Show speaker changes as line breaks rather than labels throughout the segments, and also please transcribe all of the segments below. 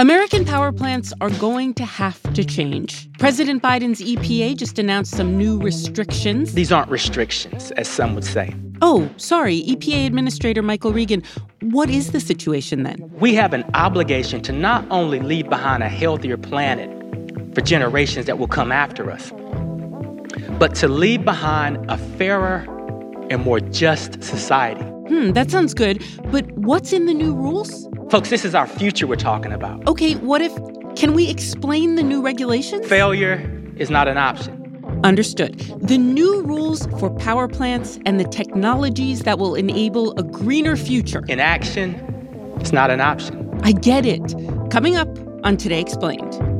American power plants are going to have to change. President Biden's EPA just announced some new restrictions.
These aren't restrictions, as some would say.
Oh, sorry, EPA Administrator Michael Regan. What is the situation then?
We have an obligation to not only leave behind a healthier planet for generations that will come after us, but to leave behind a fairer and more just society.
Hmm, that sounds good. But what's in the new rules?
Folks, this is our future we're talking about.
Okay, what if. Can we explain the new regulations?
Failure is not an option.
Understood. The new rules for power plants and the technologies that will enable a greener future.
In action, it's not an option.
I get it. Coming up on Today Explained.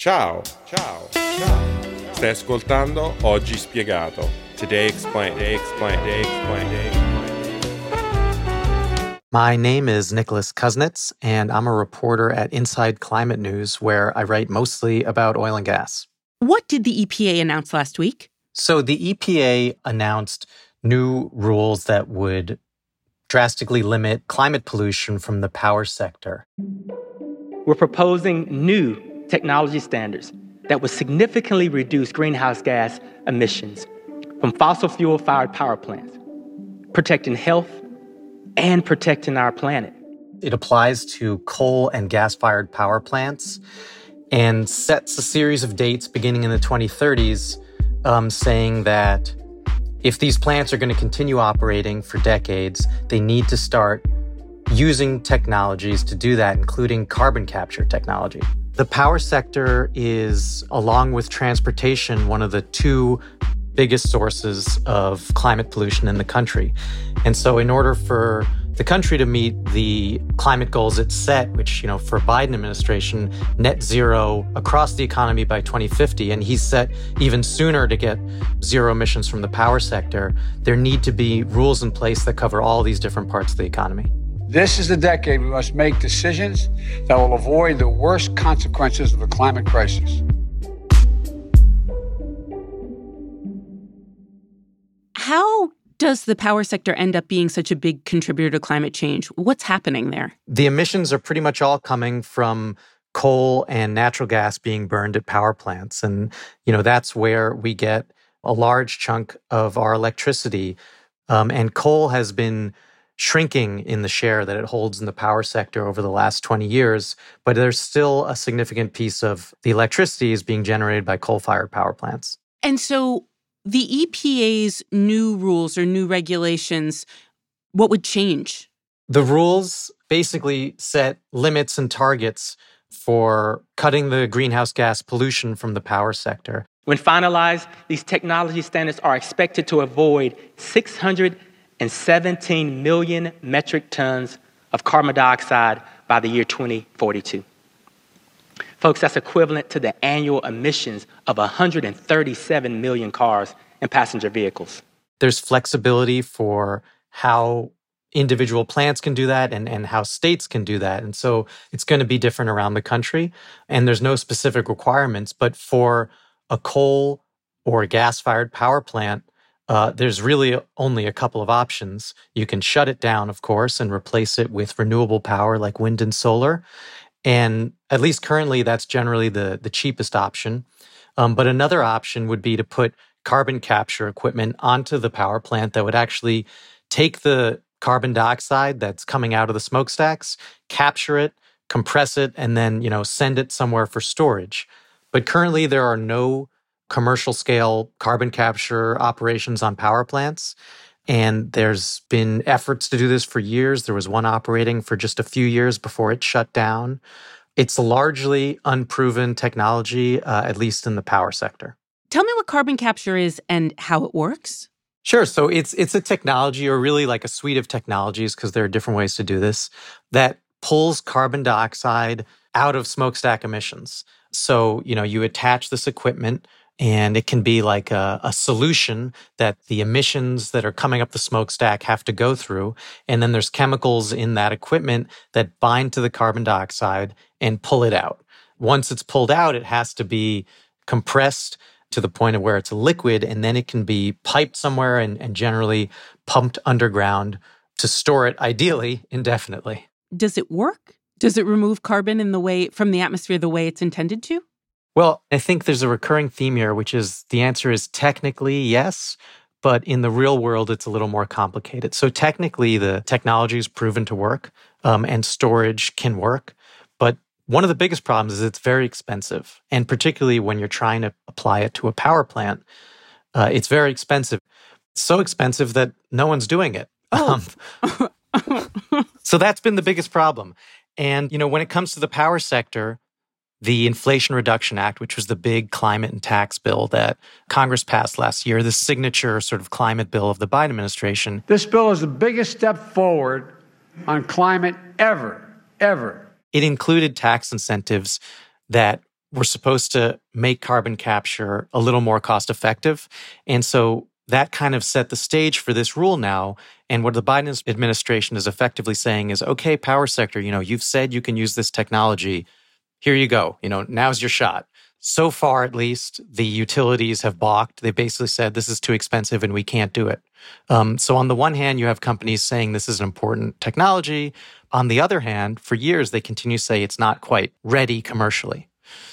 Ciao, ciao, ciao. Stai ascoltando Oggi Spiegato. Today Explained, Today Explained, Today Explained, Today Explained.
My name is Nicholas Kusnetz, and I'm a reporter at Inside Climate News, where I write mostly about oil and gas.
What did the EPA announce last week?
So, the EPA announced new rules that would drastically limit climate pollution from the power sector.
We're proposing new technology standards that would significantly reduce greenhouse gas emissions from fossil fuel fired power plants, protecting health and protecting our planet.
It applies to coal and gas fired power plants and sets a series of dates beginning in the 2030s um, saying that if these plants are going to continue operating for decades, they need to start using technologies to do that, including carbon capture technology. The power sector is, along with transportation, one of the two biggest sources of climate pollution in the country. And so, in order for the country to meet the climate goals it set, which, you know, for Biden administration, net zero across the economy by 2050, and he's set even sooner to get zero emissions from the power sector, there need to be rules in place that cover all these different parts of the economy.
This is the decade we must make decisions that will avoid the worst consequences of the climate crisis.
How does the power sector end up being such a big contributor to climate change? What's happening there?
The emissions are pretty much all coming from coal and natural gas being burned at power plants. And, you know, that's where we get a large chunk of our electricity. Um, and coal has been shrinking in the share that it holds in the power sector over the last 20 years, but there's still a significant piece of the electricity is being generated by coal fired power plants.
And so the EPA's new rules or new regulations, what would change?
The rules basically set limits and targets for cutting the greenhouse gas pollution from the power sector.
When finalized, these technology standards are expected to avoid 617 million metric tons of carbon dioxide by the year 2042. Folks, that's equivalent to the annual emissions of 137 million cars and passenger vehicles.
There's flexibility for how individual plants can do that and, and how states can do that. And so it's going to be different around the country. And there's no specific requirements, but for a coal or gas fired power plant, uh, there's really only a couple of options. You can shut it down, of course, and replace it with renewable power like wind and solar. And at least currently, that's generally the, the cheapest option. Um, but another option would be to put carbon capture equipment onto the power plant that would actually take the carbon dioxide that's coming out of the smokestacks, capture it, compress it, and then, you know, send it somewhere for storage. But currently there are no commercial scale carbon capture operations on power plants. And there's been efforts to do this for years. There was one operating for just a few years before it shut down. It's largely unproven technology, uh, at least in the power sector.
Tell me what carbon capture is and how it works.
Sure. So it's it's a technology, or really like a suite of technologies, because there are different ways to do this that pulls carbon dioxide out of smokestack emissions. So you know you attach this equipment and it can be like a, a, solution that the emissions that are coming up the smokestack have to go through. And then there's chemicals in that equipment that bind to the carbon dioxide and pull it out. Once it's pulled out, it has to be compressed to the point of where it's a liquid, and then it can be piped somewhere and, and generally pumped underground to store it, ideally indefinitely.
Does it work? Does it remove carbon in the way from the atmosphere the way it's intended to?
Well, I think there's a recurring theme here, which is the answer is technically yes, but in the real world, it's a little more complicated. So technically, the technology is proven to work um, and storage can work. But one of the biggest problems is it's very expensive. And particularly when you're trying to apply it to a power plant, uh, it's very expensive. It's so expensive that no one's doing it. Oh. Um, so that's been the biggest problem. And, you know, when it comes to the power sector, the Inflation Reduction Act, which was the big climate and tax bill that Congress passed last year, the signature sort of climate bill of the Biden administration.
This bill is the biggest step forward on climate ever, ever.
It included tax incentives that were supposed to make carbon capture a little more cost effective. And so that kind of set the stage for this rule now. And what the Biden administration is effectively saying is okay, power sector, you know, you've said you can use this technology here you go. You know, now's your shot. So far, at least, the utilities have balked. They basically said this is too expensive and we can't do it. Um, so, on the one hand, you have companies saying this is an important technology. On the other hand, for years, they continue to say it's not quite ready commercially.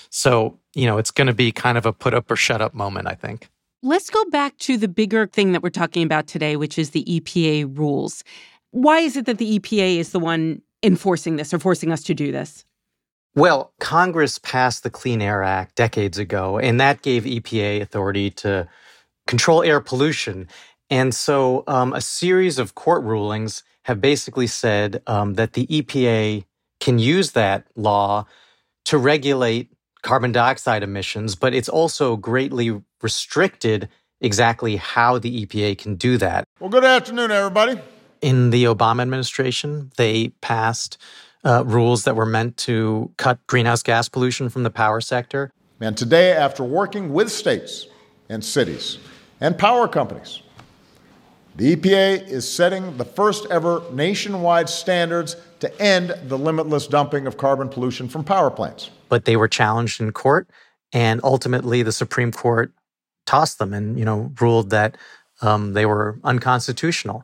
So, you know, it's going to be kind of a put up or shut up moment, I think.
Let's go back to the bigger thing that we're talking about today, which is the EPA rules. Why is it that the EPA is the one enforcing this or forcing us to do this?
Well, Congress passed the Clean Air Act decades ago, and that gave EPA authority to control air pollution. And so um, a series of court rulings have basically said um, that the EPA can use that law to regulate carbon dioxide emissions, but it's also greatly restricted exactly how the EPA can do that.
Well, good afternoon, everybody.
In the Obama administration, they passed uh, rules that were meant to cut greenhouse gas pollution from the power sector.
And today, after working with states and cities and power companies, the EPA is setting the first ever nationwide standards to end the limitless dumping of carbon pollution from power plants.
But they were challenged in court, and ultimately the Supreme Court tossed them and you know ruled that um, they were unconstitutional.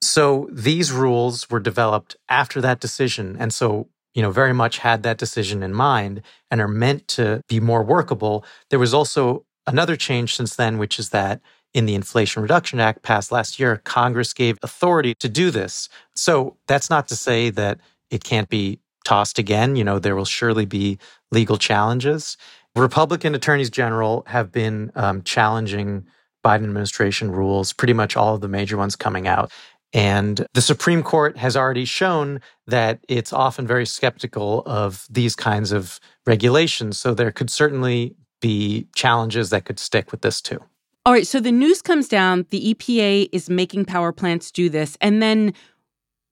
So these rules were developed after that decision. And so, you know, very much had that decision in mind and are meant to be more workable. There was also another change since then, which is that in the Inflation Reduction Act passed last year, Congress gave authority to do this. So that's not to say that it can't be tossed again. You know, there will surely be legal challenges. Republican attorneys general have been um, challenging Biden administration rules, pretty much all of the major ones coming out. And the Supreme Court has already shown that it's often very skeptical of these kinds of regulations. So there could certainly be challenges that could stick with this too.
All right. So the news comes down the EPA is making power plants do this. And then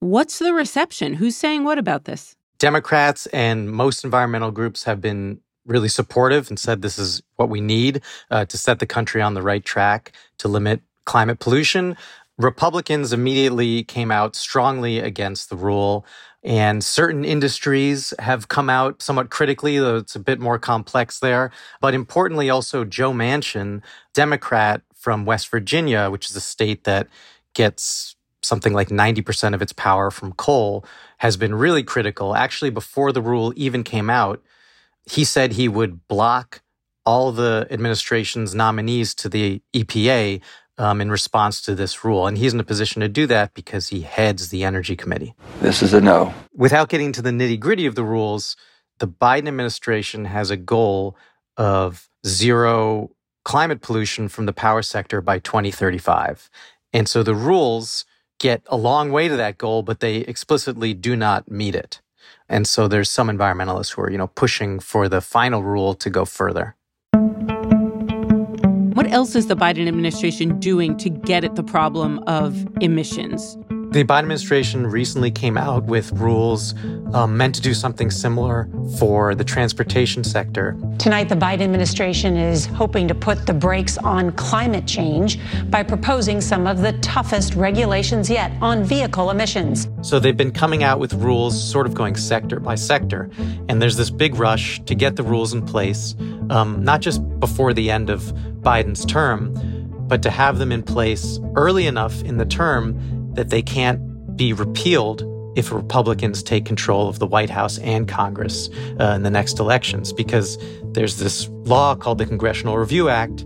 what's the reception? Who's saying what about this?
Democrats and most environmental groups have been really supportive and said this is what we need uh, to set the country on the right track to limit climate pollution. Republicans immediately came out strongly against the rule, and certain industries have come out somewhat critically, though it's a bit more complex there. But importantly, also Joe Manchin, Democrat from West Virginia, which is a state that gets something like 90% of its power from coal, has been really critical. Actually, before the rule even came out, he said he would block all the administration's nominees to the EPA um, in response to this rule. And he's in a position to do that because he heads the Energy Committee.
This is a no.
Without getting to the nitty gritty of the rules, the Biden administration has a goal of zero climate pollution from the power sector by 2035. And so the rules get a long way to that goal, but they explicitly do not meet it. And so there's some environmentalists who are, you know, pushing for the final rule to go further.
What else is the Biden administration doing to get at the problem of emissions?
The Biden administration recently came out with rules um, meant to do something similar for the transportation sector.
Tonight, the Biden administration is hoping to put the brakes on climate change by proposing some of the toughest regulations yet on vehicle emissions.
So they've been coming out with rules, sort of going sector by sector. And there's this big rush to get the rules in place, um, not just before the end of Biden's term, but to have them in place early enough in the term that they can't be repealed if Republicans take control of the White House and Congress uh, in the next elections, because there's this law called the Congressional Review Act,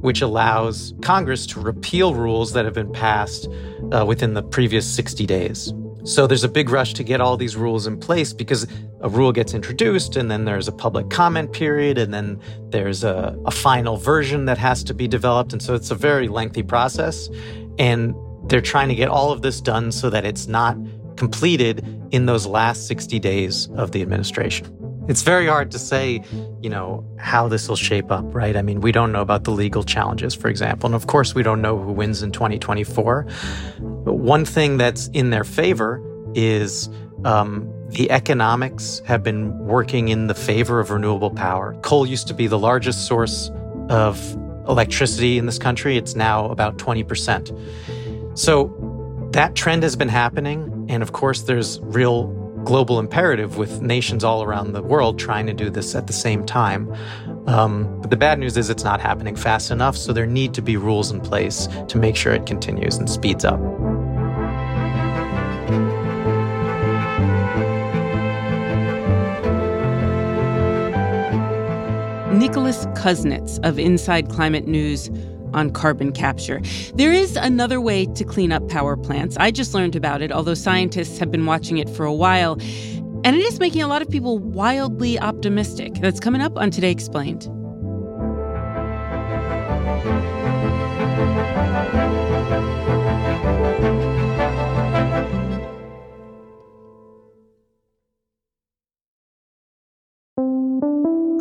which allows Congress to repeal rules that have been passed uh, within the previous 60 days. So there's a big rush to get all these rules in place because a rule gets introduced and then there's a public comment period and then there's a, a final version that has to be developed. And so it's a very lengthy process. And they're trying to get all of this done so that it's not completed in those last 60 days of the administration. It's very hard to say, you know, how this will shape up, right? I mean, we don't know about the legal challenges, for example. And of course, we don't know who wins in 2024. But one thing that's in their favor is um, the economics have been working in the favor of renewable power. Coal used to be the largest source of electricity in this country, it's now about 20%. So that trend has been happening. And of course, there's real global imperative with nations all around the world trying to do this at the same time. Um, but the bad news is it's not happening fast enough. So there need to be rules in place to make sure it continues and speeds up.
Nicholas Kusnetz of Inside Climate News on carbon capture. There is another way to clean up power plants. I just learned about it, although scientists have been watching it for a while. And it is making a lot of people wildly optimistic. That's coming up on Today Explained.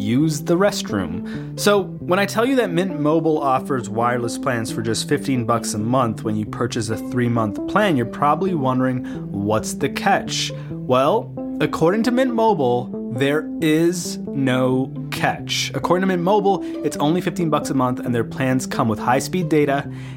use the restroom. So, when I tell you that Mint Mobile offers wireless plans for just 15 bucks a month when you purchase a 3-month plan, you're probably wondering, what's the catch? Well, according to Mint Mobile, there is no catch. According to Mint Mobile, it's only 15 bucks a month and their plans come with high-speed data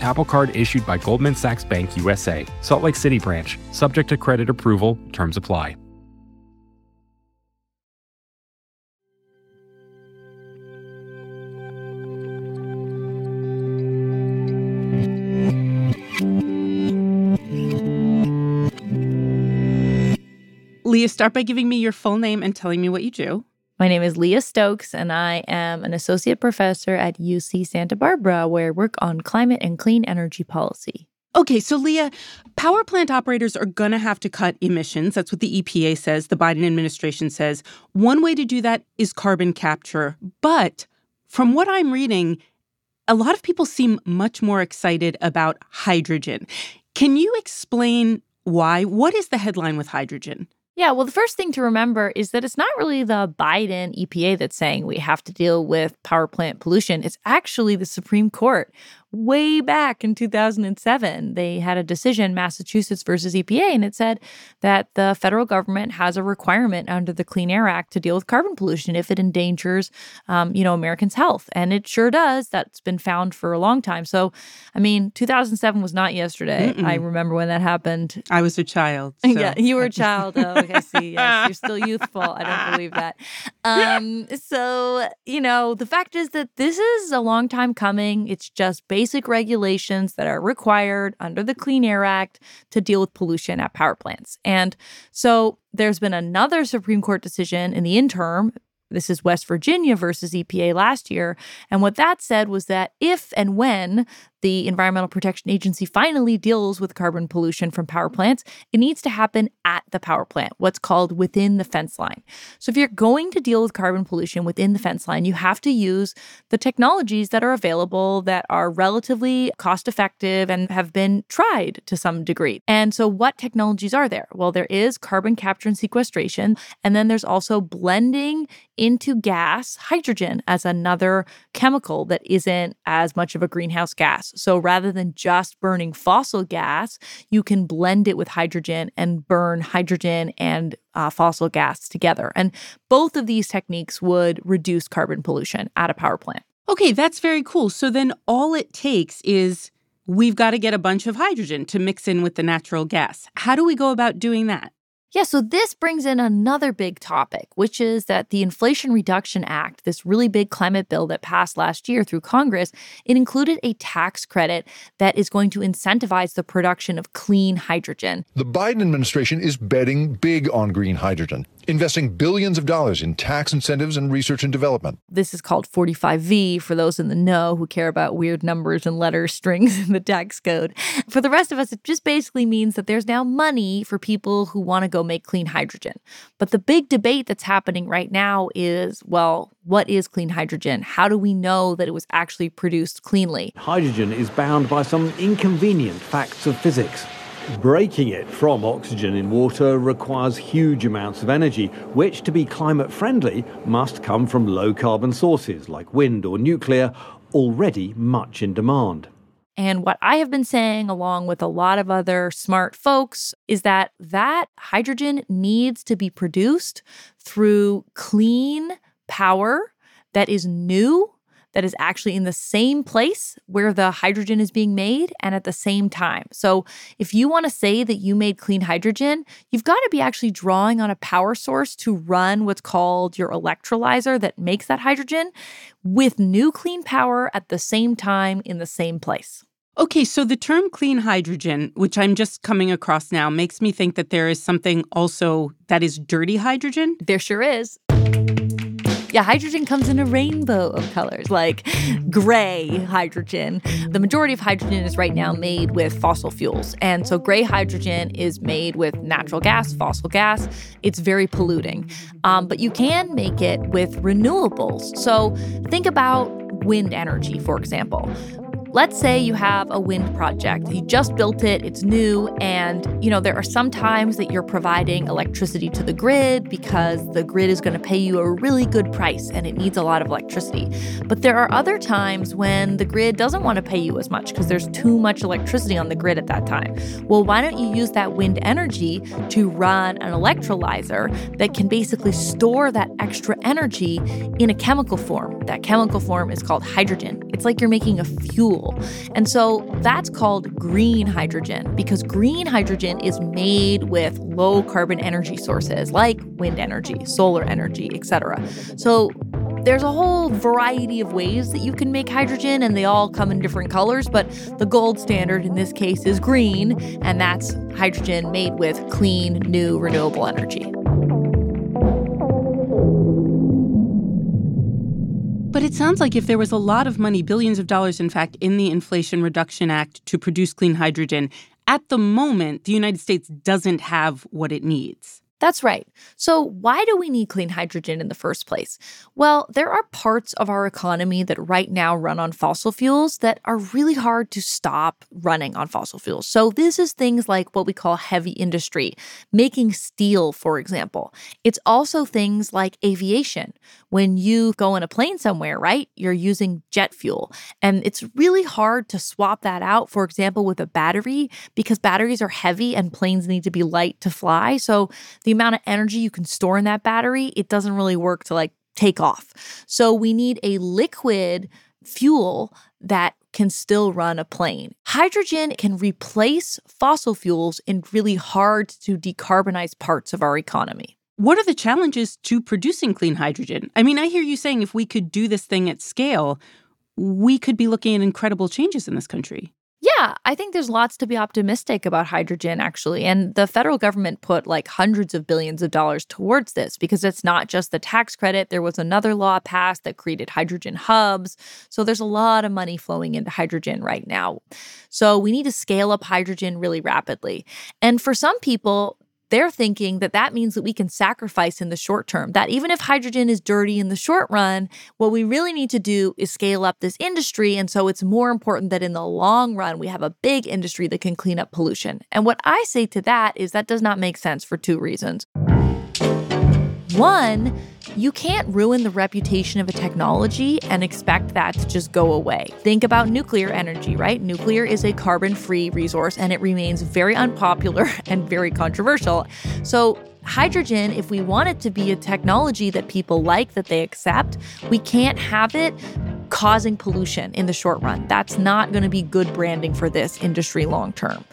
Apple Card issued by Goldman Sachs Bank USA, Salt Lake City branch, subject to credit approval, terms apply.
Leah, start by giving me your full name and telling me what you do.
My name is Leah Stokes, and I am an associate professor at UC Santa Barbara, where I work on climate and clean energy policy.
Okay, so Leah, power plant operators are going to have to cut emissions. That's what the EPA says, the Biden administration says. One way to do that is carbon capture. But from what I'm reading, a lot of people seem much more excited about hydrogen. Can you explain why? What is the headline with hydrogen?
Yeah, well, the first thing to remember is that it's not really the Biden EPA that's saying we have to deal with power plant pollution. It's actually the Supreme Court way back in 2007, they had a decision, Massachusetts versus EPA, and it said that the federal government has a requirement under the Clean Air Act to deal with carbon pollution if it endangers, um, you know, Americans' health, and it sure does. That's been found for a long time. So, I mean, 2007 was not yesterday. Mm-mm. I remember when that happened.
I was a child.
So. yeah, you were a child. Oh, I see. Yes, you're still youthful. I don't believe that. Um, so, you know, the fact is that this is a long time coming. It's just based basic regulations that are required under the Clean Air Act to deal with pollution at power plants. And so there's been another Supreme Court decision in the interim this is West Virginia versus EPA last year. And what that said was that if and when the Environmental Protection Agency finally deals with carbon pollution from power plants, it needs to happen at the power plant, what's called within the fence line. So if you're going to deal with carbon pollution within the fence line, you have to use the technologies that are available that are relatively cost effective and have been tried to some degree. And so what technologies are there? Well, there is carbon capture and sequestration, and then there's also blending into gas hydrogen as another chemical that isn't as much of a greenhouse gas. So rather than just burning fossil gas, you can blend it with hydrogen and burn hydrogen and uh, fossil gas together. And both of these techniques would reduce carbon pollution at a power plant.
Okay, that's very cool. So then all it takes is we've got to get a bunch of hydrogen to mix in with the natural gas. How do we go about doing that?
Yeah, so this brings in another big topic, which is that the Inflation Reduction Act, this really big climate bill that passed last year through Congress, it included a tax credit that is going to incentivize the production of clean hydrogen.
The Biden administration is betting big on green hydrogen investing billions of dollars in tax incentives and research and development.
This is called 45V for those in the know who care about weird numbers and letter strings in the tax code. For the rest of us, it just basically means that there's now money for people who want to go make clean hydrogen. But the big debate that's happening right now is well, what is clean hydrogen? How do we know that it was actually produced cleanly?
Hydrogen is bound by some inconvenient facts of physics. Breaking it from oxygen in water requires huge amounts of energy, which, to be climate friendly, must come from low carbon sources like wind or nuclear, already much in demand.
And what I have been saying, along with a lot of other smart folks, is that that hydrogen needs to be produced through clean power that is new that is actually in the same place where the hydrogen is being made and at the same time. So, if you want to say that you made clean hydrogen, you've got to be actually drawing on a power source to run what's called your electrolyzer that makes that hydrogen with new clean power at the same time in the same place.
Okay, so the term clean hydrogen, which I'm just coming across now, makes me think that there is something also that is dirty hydrogen.
There sure is. Yeah, hydrogen comes in a rainbow of colors, like gray hydrogen. The majority of hydrogen is right now made with fossil fuels. And so gray hydrogen is made with natural gas, fossil gas. It's very polluting. Um, but you can make it with renewables. So think about wind energy, for example. Let's say you have a wind project. You just built it, it's new, and you know, there are some times that you're providing electricity to the grid because the grid is going to pay you a really good price and it needs a lot of electricity. But there are other times when the grid doesn't want to pay you as much because there's too much electricity on the grid at that time. Well, why don't you use that wind energy to run an electrolyzer that can basically store that extra energy in a chemical form? That chemical form is called hydrogen. It's like you're making a fuel and so that's called green hydrogen because green hydrogen is made with low carbon energy sources like wind energy, solar energy, etc. So there's a whole variety of ways that you can make hydrogen, and they all come in different colors. But the gold standard in this case is green, and that's hydrogen made with clean, new, renewable energy.
It sounds like if there was a lot of money, billions of dollars, in fact, in the Inflation Reduction Act to produce clean hydrogen, at the moment, the United States doesn't have what it needs.
That's right. So, why do we need clean hydrogen in the first place? Well, there are parts of our economy that right now run on fossil fuels that are really hard to stop running on fossil fuels. So, this is things like what we call heavy industry, making steel, for example. It's also things like aviation. When you go in a plane somewhere, right, you're using jet fuel. And it's really hard to swap that out, for example, with a battery, because batteries are heavy and planes need to be light to fly. So, the amount of energy you can store in that battery, it doesn't really work to like take off. So we need a liquid fuel that can still run a plane. Hydrogen can replace fossil fuels in really hard to decarbonize parts of our economy.
What are the challenges to producing clean hydrogen? I mean, I hear you saying if we could do this thing at scale, we could be looking at incredible changes in this country.
Yeah, I think there's lots to be optimistic about hydrogen, actually. And the federal government put like hundreds of billions of dollars towards this because it's not just the tax credit. There was another law passed that created hydrogen hubs. So there's a lot of money flowing into hydrogen right now. So we need to scale up hydrogen really rapidly. And for some people, they're thinking that that means that we can sacrifice in the short term. That even if hydrogen is dirty in the short run, what we really need to do is scale up this industry. And so it's more important that in the long run, we have a big industry that can clean up pollution. And what I say to that is that does not make sense for two reasons. One, you can't ruin the reputation of a technology and expect that to just go away. Think about nuclear energy, right? Nuclear is a carbon free resource and it remains very unpopular and very controversial. So, hydrogen, if we want it to be a technology that people like, that they accept, we can't have it causing pollution in the short run. That's not going to be good branding for this industry long term.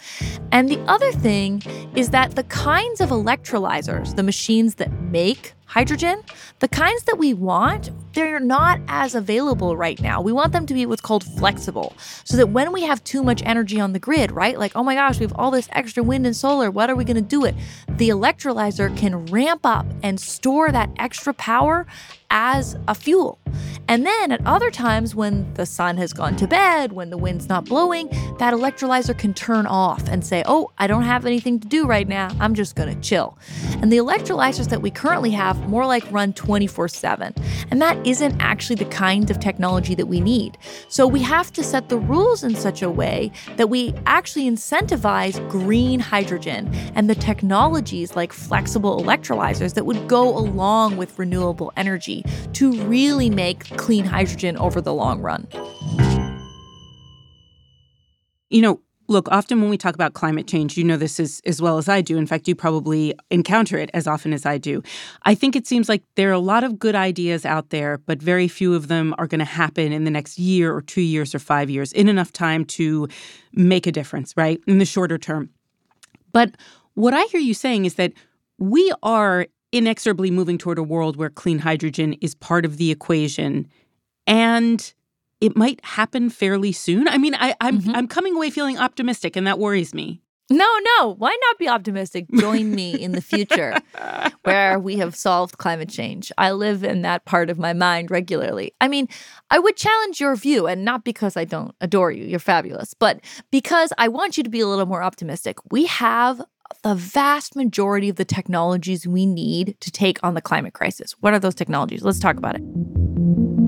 And the other thing is that the kinds of electrolyzers, the machines that make hydrogen, the kinds that we want, they're not as available right now. We want them to be what's called flexible, so that when we have too much energy on the grid, right? Like, oh my gosh, we have all this extra wind and solar, what are we going to do it? The electrolyzer can ramp up and store that extra power as a fuel. And then at other times, when the sun has gone to bed, when the wind's not blowing, that electrolyzer can turn off and say, Oh, I don't have anything to do right now. I'm just going to chill. And the electrolyzers that we currently have more like run 24 7. And that isn't actually the kind of technology that we need. So we have to set the rules in such a way that we actually incentivize green hydrogen and the technologies like flexible electrolyzers that would go along with renewable energy to really make clean hydrogen over the long run.
You know, look, often when we talk about climate change, you know this as, as well as I do. In fact, you probably encounter it as often as I do. I think it seems like there are a lot of good ideas out there, but very few of them are going to happen in the next year or two years or five years in enough time to make a difference, right? In the shorter term. But what I hear you saying is that we are inexorably moving toward a world where clean hydrogen is part of the equation and it might happen fairly soon. I mean, I, I'm, mm-hmm. I'm coming away feeling optimistic, and that worries me.
No, no. Why not be optimistic? Join me in the future where we have solved climate change. I live in that part of my mind regularly. I mean, I would challenge your view, and not because I don't adore you, you're fabulous, but because I want you to be a little more optimistic. We have the vast majority of the technologies we need to take on the climate crisis. What are those technologies? Let's talk about it.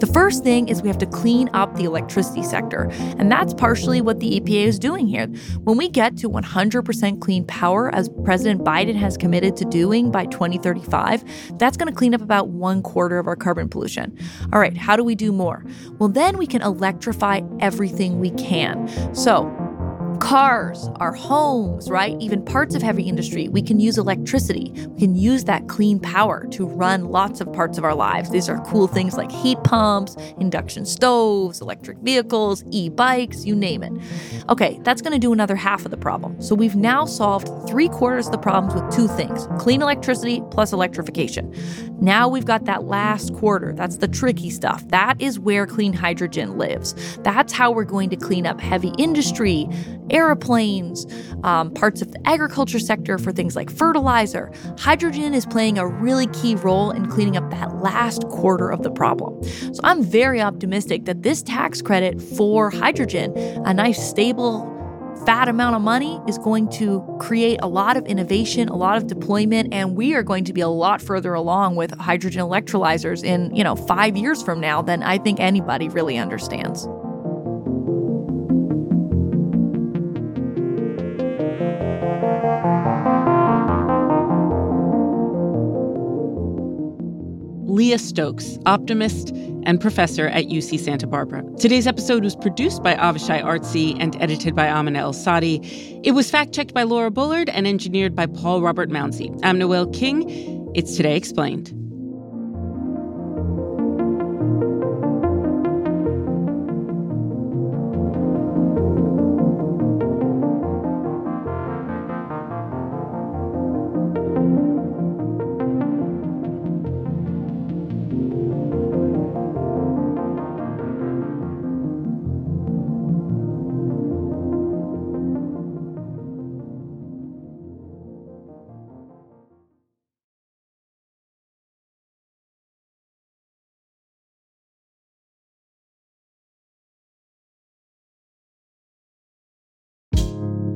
The first thing is we have to clean up the electricity sector, and that's partially what the EPA is doing here. When we get to 100% clean power, as President Biden has committed to doing by 2035, that's going to clean up about one quarter of our carbon pollution. All right, how do we do more? Well, then we can electrify everything we can. So, cars, our homes, right? Even parts of heavy industry, we can use electricity. We can use that clean power to run lots of parts of our lives. These are cool things like heat pumps, induction stoves, electric vehicles, e bikes, you name it. Okay, that's going to do another half of the problem. So we've now solved three quarters of the problems with two things clean electricity plus electrification. Now we've got that last quarter. That's the tricky stuff. That is where clean hydrogen lives. That's how we're going to clean up heavy industry, airplanes, um, parts of the agriculture sector for things like fertilizer. Hydrogen is playing a really key role in cleaning up that last quarter of the problem. So I'm very optimistic that this tax credit for hydrogen, a nice stable fat amount of money is going to create a lot of innovation, a lot of deployment, and we are going to be a lot further along with hydrogen electrolyzers in, you know, five years from now than I think anybody really understands.
Leah Stokes, optimist and professor at UC Santa Barbara. Today's episode was produced by Avishay Artsy and edited by Amina Al-Sadi. It was fact checked by Laura Bullard and engineered by Paul Robert Mounsey. I'm Noel King. It's Today Explained.